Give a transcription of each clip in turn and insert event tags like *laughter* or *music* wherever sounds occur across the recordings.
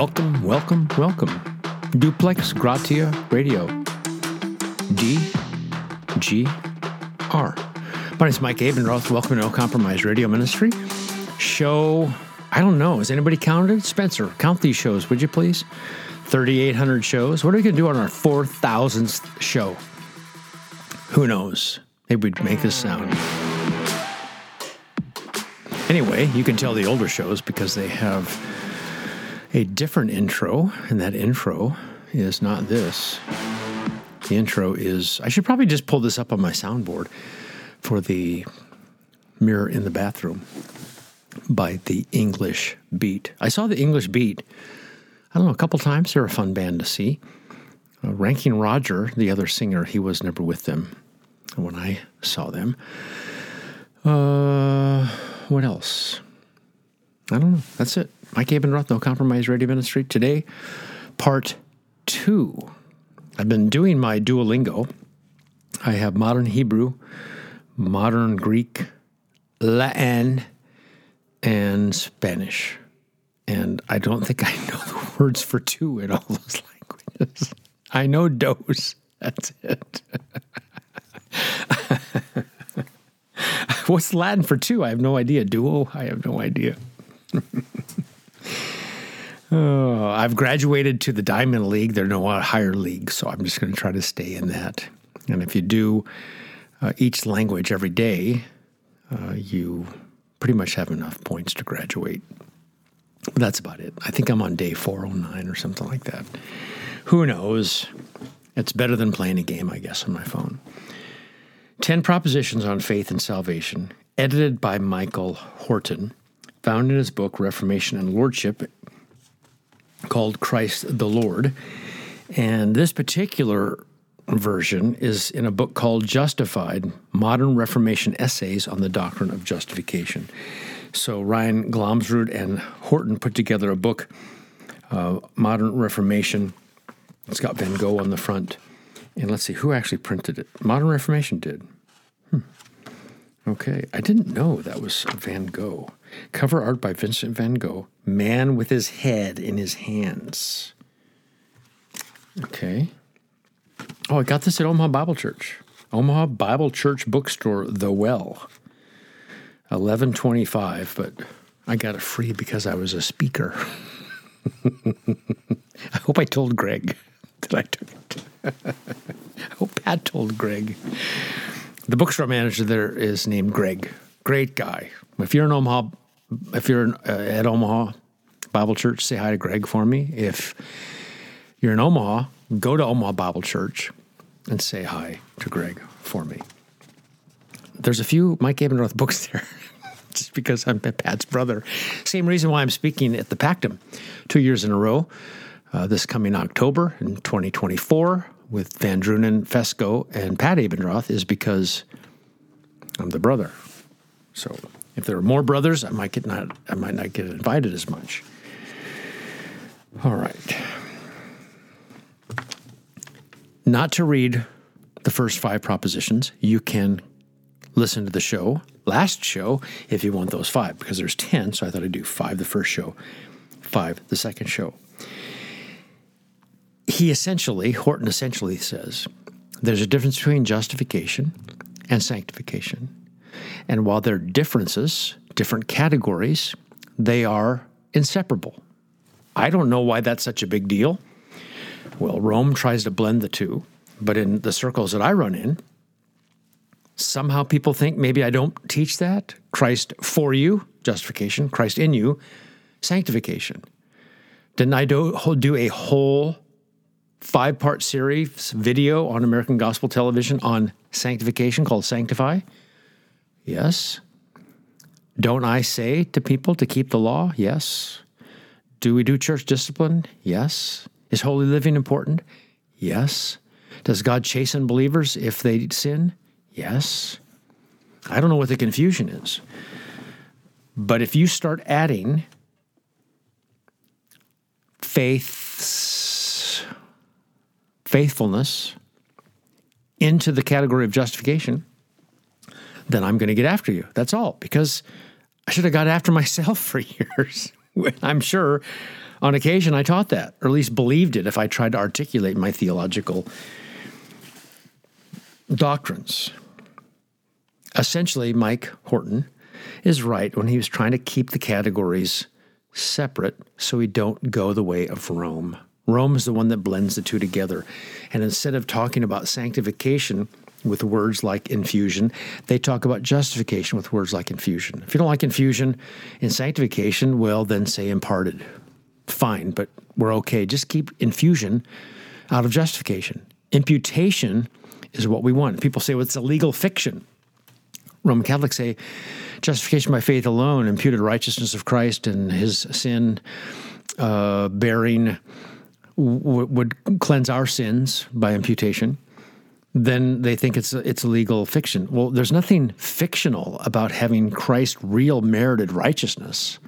Welcome, welcome, welcome. Duplex Gratia Radio. D G R. My name is Mike Abendroth. Welcome to No Compromise Radio Ministry. Show, I don't know, has anybody counted? Spencer, count these shows, would you please? 3,800 shows. What are we going to do on our 4,000th show? Who knows? Maybe we'd make this sound. Anyway, you can tell the older shows because they have a different intro, and that intro is not this. The intro is, I should probably just pull this up on my soundboard for the mirror in the bathroom by the English Beat. I saw the English Beat, I don't know, a couple times. They're a fun band to see. Uh, Ranking Roger, the other singer, he was never with them when I saw them. Uh, what else? I don't know. That's it. Mike Abendroth, No Compromise Radio Ministry. Today, part two. I've been doing my Duolingo. I have modern Hebrew, modern Greek, Latin, and Spanish. And I don't think I know the *laughs* words for two in all those languages. I know dos. That's it. *laughs* What's Latin for two? I have no idea. Duo? I have no idea. *laughs* oh, I've graduated to the Diamond League. There are no higher leagues, so I'm just going to try to stay in that. And if you do uh, each language every day, uh, you pretty much have enough points to graduate. But that's about it. I think I'm on day 409 or something like that. Who knows? It's better than playing a game, I guess, on my phone. 10 Propositions on Faith and Salvation, edited by Michael Horton, found in his book Reformation and Lordship, called Christ the Lord. And this particular version is in a book called Justified Modern Reformation Essays on the Doctrine of Justification. So Ryan Glomsrud and Horton put together a book, uh, Modern Reformation. It's got Van Gogh on the front. And let's see, who actually printed it? Modern Reformation did. Hmm. Okay, I didn't know that was Van Gogh. Cover art by Vincent Van Gogh. Man with his head in his hands. Okay. Oh, I got this at Omaha Bible Church. Omaha Bible Church bookstore, The Well. 1125, but I got it free because I was a speaker. *laughs* I hope I told Greg that I took it. *laughs* I hope Pat told Greg. The bookstore manager there is named Greg. Great guy. If you're in Omaha, if you're uh, at Omaha Bible Church, say hi to Greg for me. If you're in Omaha, go to Omaha Bible Church and say hi to Greg for me. There's a few Mike Abendroth *laughs* books there, just because I'm Pat's brother. Same reason why I'm speaking at the Pactum two years in a row. Uh, this coming October in 2024 with Van Drunen, Fesko, and Pat Abendroth is because I'm the brother. So if there are more brothers, I might get not I might not get invited as much. All right. Not to read the first five propositions, you can listen to the show, last show, if you want those five, because there's 10. So I thought I'd do five the first show, five the second show. He essentially, Horton essentially says, there's a difference between justification and sanctification. And while they're differences, different categories, they are inseparable. I don't know why that's such a big deal. Well, Rome tries to blend the two, but in the circles that I run in, somehow people think maybe I don't teach that. Christ for you, justification, Christ in you, sanctification. Didn't I do, do a whole five part series video on American Gospel Television on sanctification called Sanctify? Yes. Don't I say to people to keep the law? Yes. Do we do church discipline? Yes. Is holy living important? Yes. Does God chasten believers if they sin? Yes. I don't know what the confusion is. But if you start adding faith's faithfulness into the category of justification, then I'm going to get after you. That's all. Because I should have got after myself *laughs* for years. I'm sure On occasion, I taught that, or at least believed it if I tried to articulate my theological doctrines. Essentially, Mike Horton is right when he was trying to keep the categories separate so we don't go the way of Rome. Rome is the one that blends the two together. And instead of talking about sanctification with words like infusion, they talk about justification with words like infusion. If you don't like infusion in sanctification, well, then say imparted. Fine, but we're okay. Just keep infusion out of justification. Imputation is what we want. People say, well, it's a legal fiction. Roman Catholics say justification by faith alone, imputed righteousness of Christ and his sin uh, bearing w- would cleanse our sins by imputation. Then they think it's it's legal fiction. Well, there's nothing fictional about having Christ real merited righteousness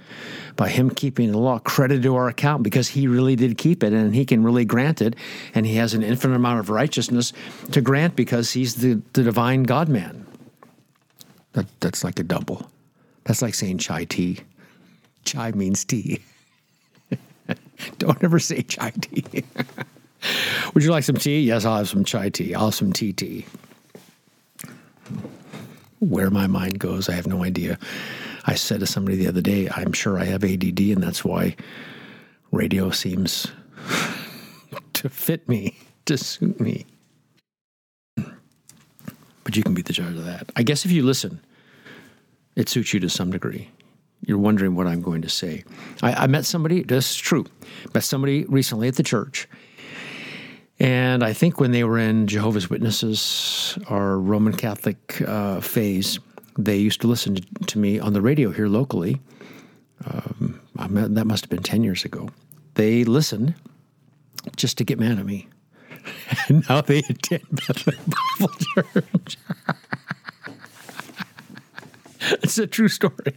by him keeping the law credited to our account because he really did keep it and he can really grant it and he has an infinite amount of righteousness to grant because he's the, the divine God man. That, that's like a double. That's like saying chai tea. Chai means tea. *laughs* Don't ever say chai tea. *laughs* *laughs* Would you like some tea? Yes, I'll have some chai tea. I'll have some tea tea. Where my mind goes, I have no idea. I said to somebody the other day, I'm sure I have ADD, and that's why radio seems *laughs* to fit me, to suit me. But you can be the judge of that. I guess if you listen, it suits you to some degree. You're wondering what I'm going to say. I, I met somebody, this is true, met somebody recently at the church. And I think when they were in Jehovah's Witnesses or Roman Catholic uh, phase, they used to listen to me on the radio here locally. Um, that must have been 10 years ago. They listened just to get mad at me. *laughs* and now they attend *laughs* Bethlehem Bible Church. *laughs* it's a true story.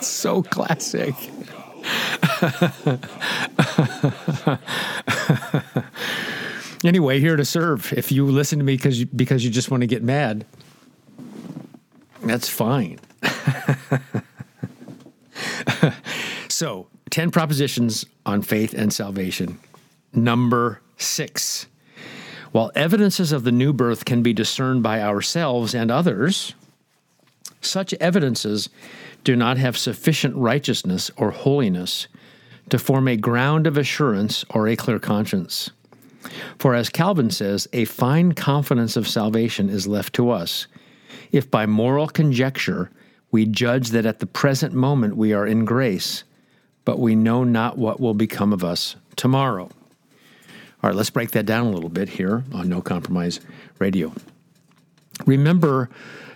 So classic. *laughs* anyway, here to serve. If you listen to me because you, because you just want to get mad, that's fine. *laughs* so, 10 propositions on faith and salvation. Number six. While evidences of the new birth can be discerned by ourselves and others, such evidences do not have sufficient righteousness or holiness to form a ground of assurance or a clear conscience. For as Calvin says, a fine confidence of salvation is left to us, if by moral conjecture we judge that at the present moment we are in grace, but we know not what will become of us tomorrow. All right, let's break that down a little bit here on No Compromise Radio. Remember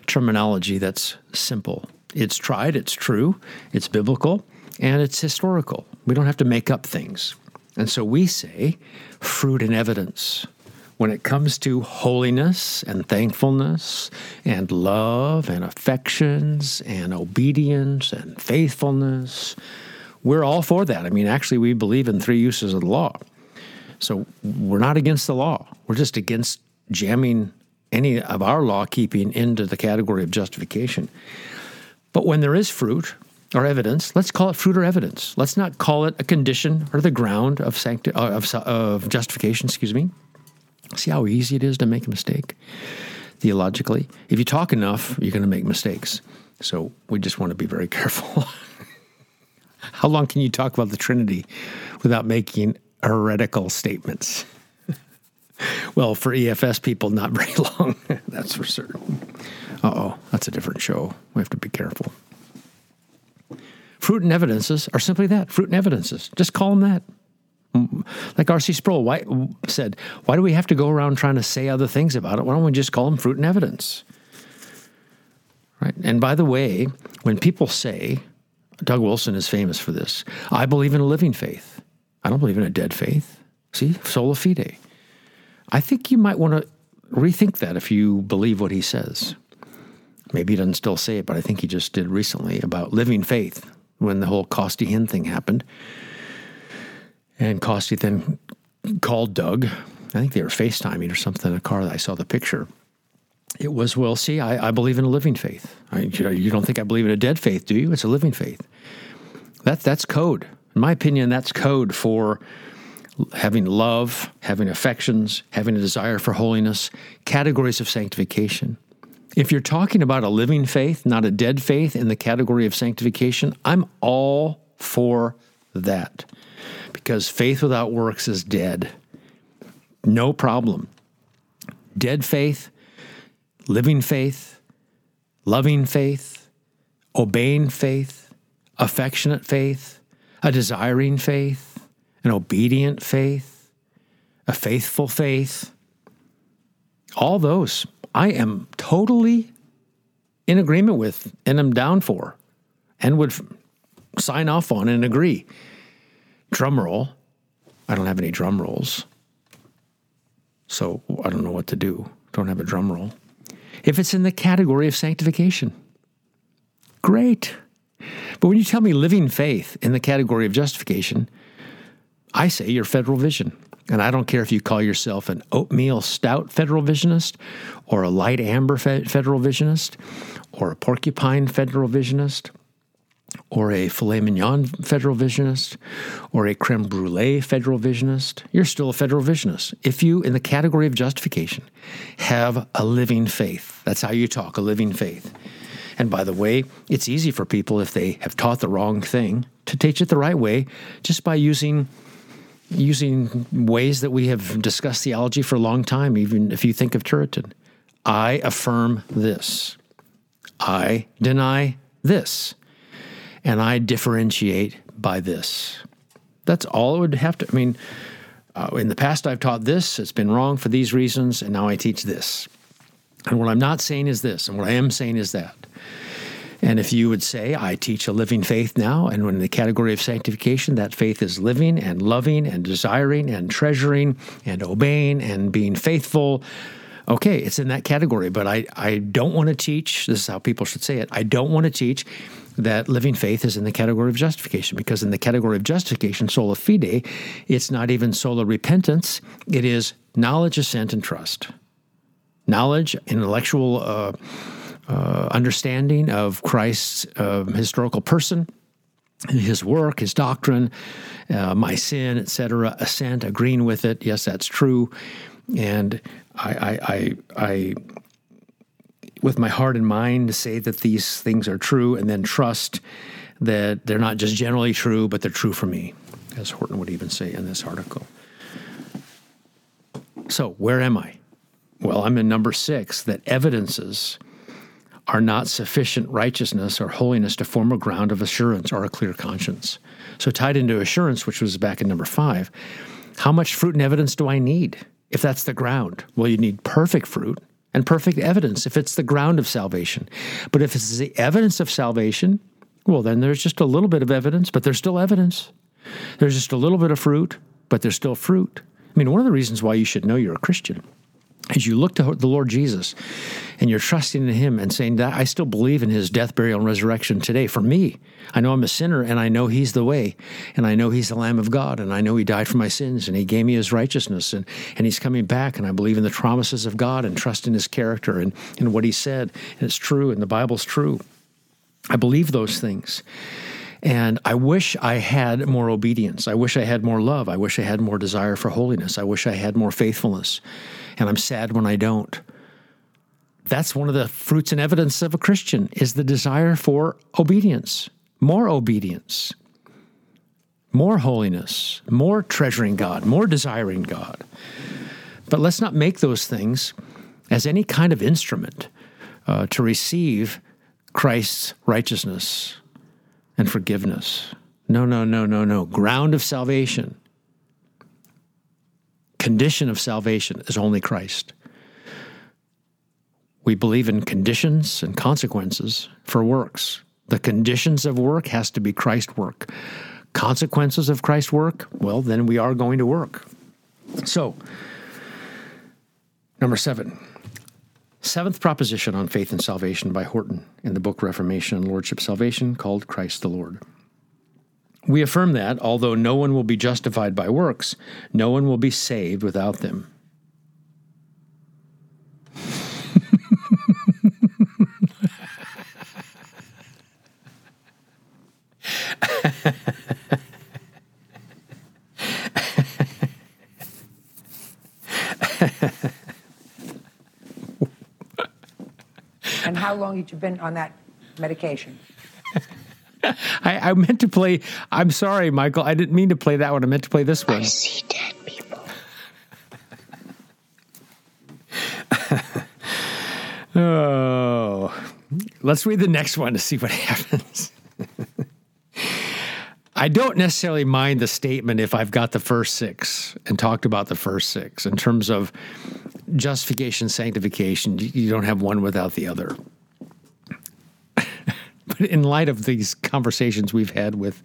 terminology that's simple. It's tried, it's true, it's biblical, and it's historical. We don't have to make up things. And so we say fruit and evidence. When it comes to holiness and thankfulness and love and affections and obedience and faithfulness, we're all for that. I mean, actually, we believe in three uses of the law. So we're not against the law. We're just against jamming any of our law keeping into the category of justification. But when there is fruit or evidence, let's call it fruit or evidence. Let's not call it a condition or the ground of, sancti- uh, of, of justification, excuse me. See how easy it is to make a mistake theologically? If you talk enough, you're going to make mistakes. So we just want to be very *laughs* careful. how long can you talk about the Trinity without making heretical statements? *laughs* well, for EFS people, not very *laughs* long. that's for certain. Uh oh, that's a different show. We have to be careful. Fruit and evidences are simply that fruit and evidences. Just call them that. Like R.C. Sproul why, said, why do we have to go around trying to say other things about it? Why don't we just call them fruit and evidence? Right. And by the way, when people say, Doug Wilson is famous for this, I believe in a living faith. I don't believe in a dead faith. See, sola fide. I think you might want to rethink that if you believe what he says. Maybe he doesn't still say it, but I think he just did recently about living faith when the whole Costi Hinn thing happened. And Costi then called Doug. I think they were FaceTiming or something in a car that I saw the picture. it was, well, see, I, I believe in a living faith. I, you don't think I believe in a dead faith, do you? It's a living faith. That, that's code. In my opinion, that's code for having love, having affections, having a desire for holiness, categories of sanctification. If you're talking about a living faith, not a dead faith in the category of sanctification, I'm all for that because faith without works is dead. No problem. Dead faith, living faith, loving faith, obeying faith, affectionate faith, a desiring faith, an obedient faith, a faithful faith. All those I am totally in agreement with and I'm down for and would sign off on and agree. Drum roll. I don't have any drum rolls. So I don't know what to do. Don't have a drum roll. If it's in the category of sanctification, great. But when you tell me living faith in the category of justification, I say you're federal vision. And I don't care if you call yourself an oatmeal stout federal visionist or a light amber federal visionist or a porcupine federal visionist or a filet mignon federal visionist or a creme brulee federal visionist, you're still a federal visionist. If you, in the category of justification, have a living faith, that's how you talk, a living faith. And by the way, it's easy for people if they have taught the wrong thing to teach it the right way just by using using ways that we have discussed theology for a long time, even if you think of Turretin. I affirm this. I deny this and I differentiate by this. That's all it would have to. I mean, uh, in the past I've taught this, it's been wrong for these reasons, and now I teach this. And what I'm not saying is this, and what I am saying is that. And if you would say, I teach a living faith now, and when in the category of sanctification, that faith is living and loving and desiring and treasuring and obeying and being faithful, okay, it's in that category. But I, I don't want to teach, this is how people should say it, I don't want to teach that living faith is in the category of justification because in the category of justification, sola fide, it's not even sola repentance, it is knowledge, assent, and trust. Knowledge, intellectual uh, uh, understanding of Christ's uh, historical person, his work, his doctrine, uh, my sin, etc. Assent, agreeing with it. Yes, that's true. And I, I, I, I with my heart and mind say that these things are true and then trust that they're not just generally true, but they're true for me, as Horton would even say in this article. So, where am I? Well, I'm in number six that evidences are not sufficient righteousness or holiness to form a ground of assurance or a clear conscience. So, tied into assurance, which was back in number five, how much fruit and evidence do I need if that's the ground? Well, you need perfect fruit and perfect evidence if it's the ground of salvation. But if it's the evidence of salvation, well, then there's just a little bit of evidence, but there's still evidence. There's just a little bit of fruit, but there's still fruit. I mean, one of the reasons why you should know you're a Christian as you look to the Lord Jesus and you're trusting in Him and saying that I still believe in His death, burial, and resurrection today. For me, I know I'm a sinner and I know He's the way and I know He's the Lamb of God and I know He died for my sins and He gave me His righteousness and, and He's coming back and I believe in the promises of God and trust in His character and, and what He said. And it's true and the Bible's true. I believe those things. And I wish I had more obedience. I wish I had more love. I wish I had more desire for holiness. I wish I had more faithfulness and I'm sad when I don't. That's one of the fruits and evidence of a Christian is the desire for obedience, more obedience, more holiness, more treasuring God, more desiring God. But let's not make those things as any kind of instrument uh, to receive Christ's righteousness and forgiveness. No, no, no, no, no. Ground of salvation condition of salvation is only Christ. We believe in conditions and consequences for works. The conditions of work has to be Christ work. Consequences of Christ work, well, then we are going to work. So, number seven, seventh proposition on faith and salvation by Horton in the book Reformation and Lordship Salvation called Christ the Lord. We affirm that, although no one will be justified by works, no one will be saved without them. How long had you been on that medication? *laughs* I, I meant to play. I'm sorry, Michael. I didn't mean to play that one. I meant to play this one. I see dead people. *laughs* Oh, let's read the next one to see what *laughs* happens. I don't necessarily mind the statement if I've got the first six and talked about the first six in terms of justification, sanctification. You don't have one without the other. But *laughs* in light of these conversations we've had with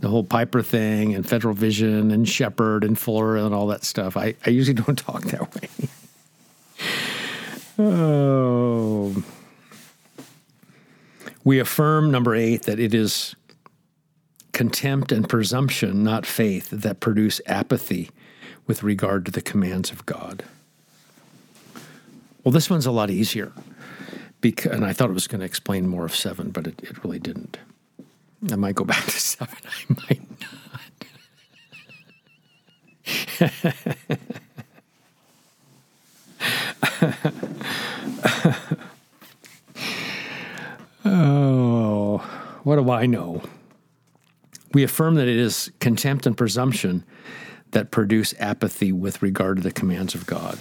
the whole Piper thing and Federal Vision and Shepherd and Fuller and all that stuff, I, I usually *laughs* don't talk that way. oh. We affirm, number eight, that it is contempt and presumption, not faith, that produce apathy with regard to the commands of God. Well, this one's a lot easier. And I thought it was going to explain more of seven, but it, it really didn't. I might go back to *laughs* seven. I might not. *laughs* oh, what do I know? We affirm that it is contempt and presumption that produce apathy with regard to the commands of God,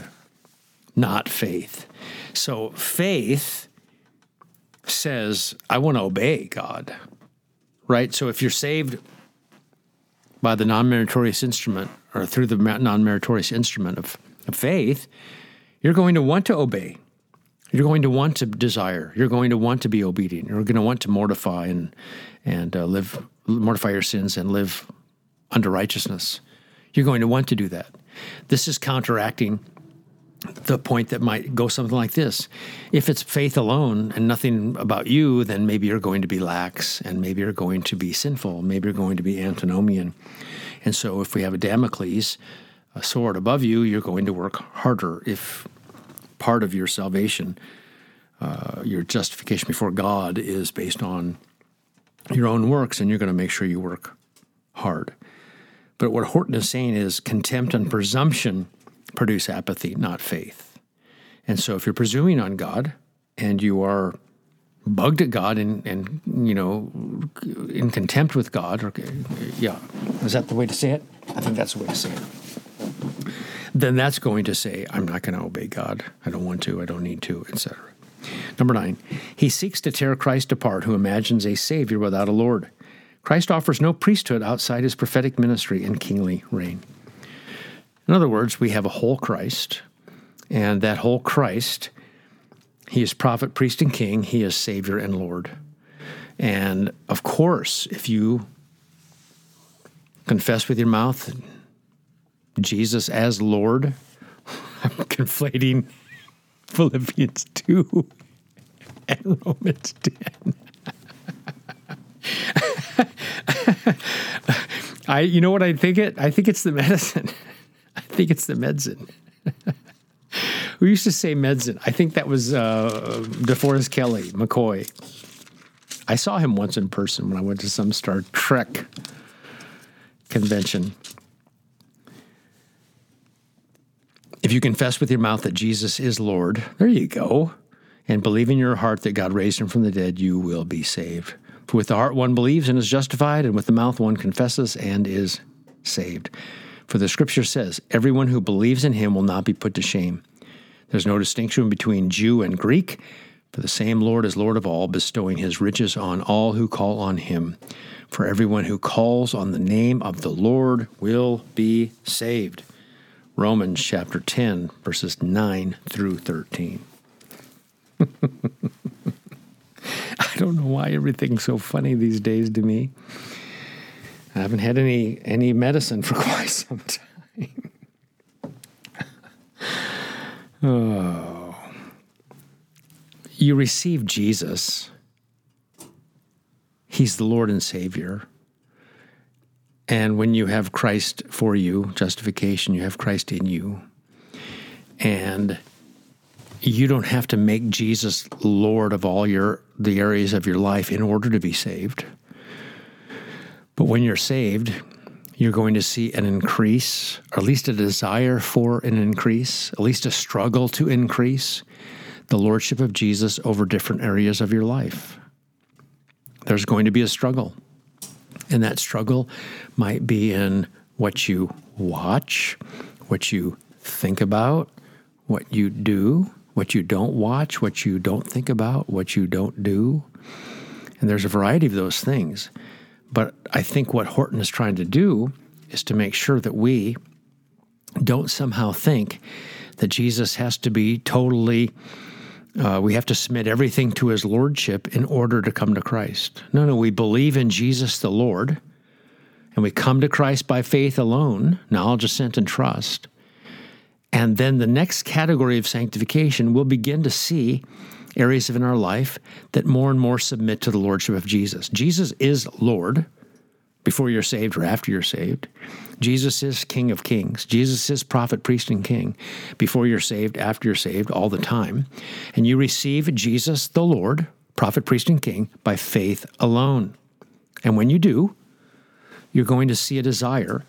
not faith. So faith says, I want to obey God, right? So if you're saved by the non meritorious instrument or through the non meritorious instrument of, of faith, you're going to want to obey. You're going to want to desire. You're going to want to be obedient. You're going to want to mortify and and uh, live mortify your sins and live under righteousness. You're going to want to do that. This is counteracting the point that might go something like this. If it's faith alone and nothing about you, then maybe you're going to be lax and maybe you're going to be sinful. Maybe you're going to be antinomian. And so if we have a Damocles, a sword above you, you're going to work harder. If part of your salvation, uh, your justification before God is based on your own works, and you're going to make sure you work hard. But what Horton is saying is contempt and presumption produce apathy, not faith. And so if you're presuming on God and you are bugged at God and, and you know, in contempt with God, or, yeah, is that the way to say it? I think that's the way to say it. Then that's going to say, I'm not going to obey God. I don't want to. I don't need to, etc. Number nine, he seeks to tear Christ apart who imagines a Savior without a Lord. Christ offers no priesthood outside his prophetic ministry and kingly reign. In other words, we have a whole Christ, and that whole Christ, he is prophet, priest, and king. He is Savior and Lord. And of course, if you confess with your mouth Jesus as Lord, *laughs* I'm conflating Philippians 2 *laughs* and Romans 10. *laughs* I you know what I think it? I think it's the medicine. Think it's the Medzin. *laughs* we used to say Medzin. I think that was uh, DeForest Kelley, McCoy. I saw him once in person when I went to some Star Trek convention. If you confess with your mouth that Jesus is Lord, there you go, and believe in your heart that God raised him from the dead, you will be saved. For with the heart one believes and is justified, and with the mouth one confesses and is saved. For the scripture says, Everyone who believes in him will not be put to shame. There's no distinction between Jew and Greek, for the same Lord is Lord of all, bestowing his riches on all who call on him. For everyone who calls on the name of the Lord will be saved. Romans chapter 10, verses 9 through 13. *laughs* I don't know why everything's so funny these days to me. I haven't had any any medicine for *laughs* quite some time. *laughs* oh. You receive Jesus. He's the Lord and Savior. And when you have Christ for you, justification, you have Christ in you. And you don't have to make Jesus Lord of all your the areas of your life in order to be saved. But when you're saved, you're going to see an increase, or at least a desire for an increase, at least a struggle to increase. the Lordship of Jesus over different areas of your life. There's going to be a struggle. And that struggle might be in what you watch, what you think about, what you do, what you don't watch, what you don't think about, what you don't do. And there's a variety of those things. But I think what Horton is trying to do is to make sure that we don't somehow think that Jesus has to be totally, uh, we have to submit everything to his lordship in order to come to Christ. No, no, we believe in Jesus the Lord, and we come to Christ by faith alone, knowledge, assent, and trust. And then the next category of sanctification, we'll begin to see areas of in our life that more and more submit to the Lordship of Jesus. Jesus is Lord before you're saved or after you're saved. Jesus is King of Kings. Jesus is prophet, priest, and king before you're saved, after you're saved, all the time. And you receive Jesus the Lord, prophet, priest, and king by faith alone. And when you do, you're going to see a desire,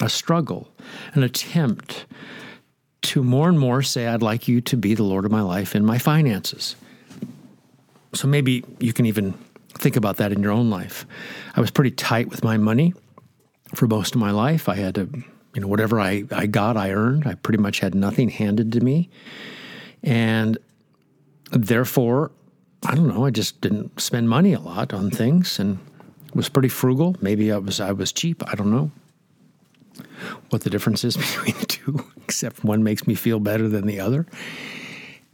a struggle, an attempt to more and more say, I'd like you to be the Lord of my life in my finances. So maybe you can even think about that in your own life. I was pretty tight with my money for most of my life. I had to, you know, whatever I, I got, I earned. I pretty much had nothing handed to me. And therefore, I don't know, I just didn't spend money a lot on things and was pretty frugal. Maybe I was I was cheap, I don't know what the difference is *laughs* between the two, except one makes me feel better than the other.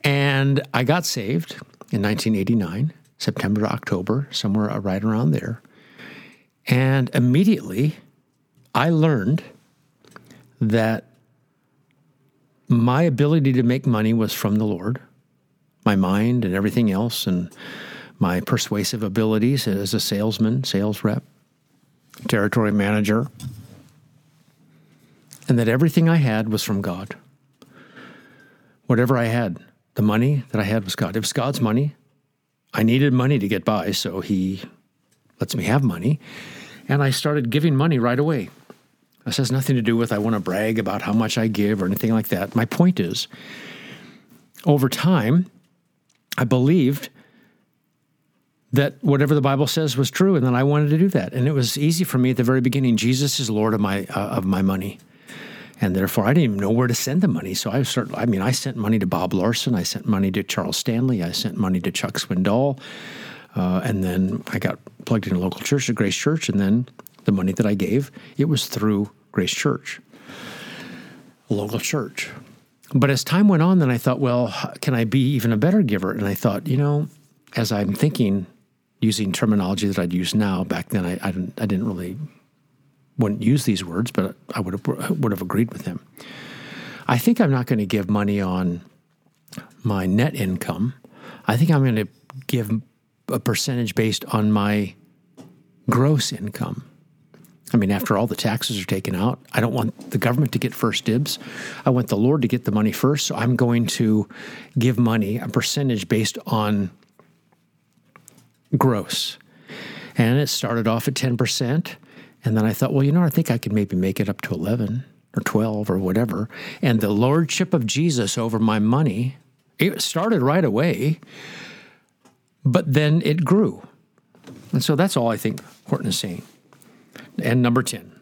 And I got saved in 1989, September to October, somewhere uh, right around there. And immediately I learned that my ability to make money was from the Lord, my mind and everything else, and my persuasive abilities as a salesman, sales rep, territory manager, and that everything I had was from God. Whatever I had, the money that I had was God. It was God's money. I needed money to get by, so He lets me have money. And I started giving money right away. This has nothing to do with I want to brag about how much I give or anything like that. My point is, over time, I believed that whatever the Bible says was true, and then I wanted to do that. And it was easy for me at the very beginning. Jesus is Lord of my uh, of my money and therefore I didn't even know where to send the money. So I started. I mean, I sent money to Bob Larson, I sent money to Charles Stanley, I sent money to Chuck Swindoll, uh, and then I got plugged in a local church, a Grace Church, and then the money that I gave it was through Grace Church, local church. But as time went on, then I thought, well, can I be even a better giver? And I thought, you know, as I'm thinking, using terminology that I'd use now, back then I, I, didn't, I didn't really wouldn't use these words, but I would have, would have agreed with him. I think I'm not going to give money on my net income. I think I'm going to give a percentage based on my gross income. I mean, after all the taxes are taken out, I don't want the government to get first dibs. I want the Lord to get the money first. So I'm going to give money, a percentage based on gross. And it started off at 10%. And then I thought, well, you know, I think I could maybe make it up to 11 or 12 or whatever. And the lordship of Jesus over my money, it started right away, but then it grew. And so that's all I think Horton is saying. And number 10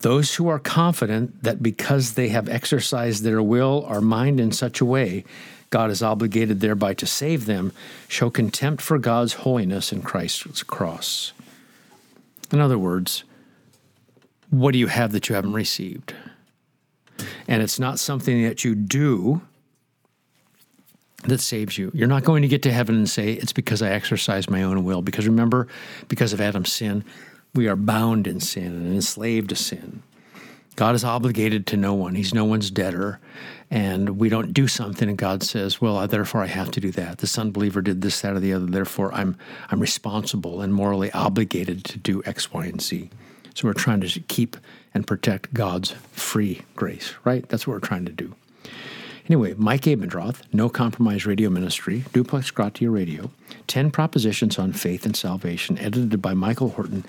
those who are confident that because they have exercised their will or mind in such a way, God is obligated thereby to save them, show contempt for God's holiness in Christ's cross. In other words, what do you have that you haven't received? And it's not something that you do that saves you. You're not going to get to heaven and say, It's because I exercised my own will. Because remember, because of Adam's sin, we are bound in sin and enslaved to sin. God is obligated to no one. He's no one's debtor. And we don't do something and God says, Well, therefore I have to do that. This unbeliever did this, that, or the other. Therefore I'm I'm responsible and morally obligated to do X, Y, and Z. So we're trying to keep and protect God's free grace, right? That's what we're trying to do. Anyway, Mike Abendroth, No Compromise Radio Ministry, Duplex Gratia Radio, 10 Propositions on Faith and Salvation, edited by Michael Horton,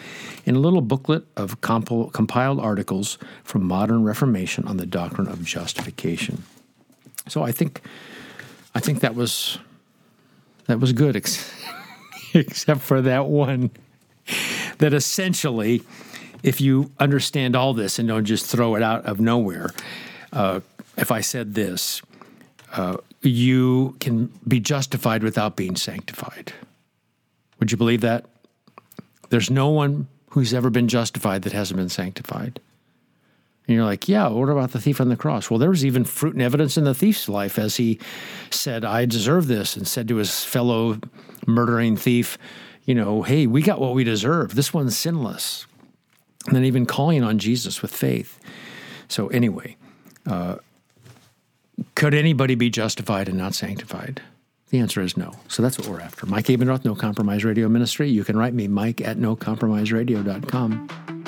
in a little booklet of comp- compiled articles from modern Reformation on the doctrine of justification. So I think I think that was that was good, ex- *laughs* except for that one. That essentially, if you understand all this and don't just throw it out of nowhere, uh, if I said this, uh, you can be justified without being sanctified. Would you believe that? There's no one who's ever been justified that hasn't been sanctified. And you're like, yeah, what about the thief on the cross? Well, there was even fruit and evidence in the thief's life as he said, I deserve this, and said to his fellow murdering thief, you know, hey, we got what we deserve. This one's sinless. And then even calling on Jesus with faith. So, anyway, uh, could anybody be justified and not sanctified? The answer is no. So that's what we're after. Mike Abendroth, No Compromise Radio Ministry. You can write me, mike at nocompromiseradio.com.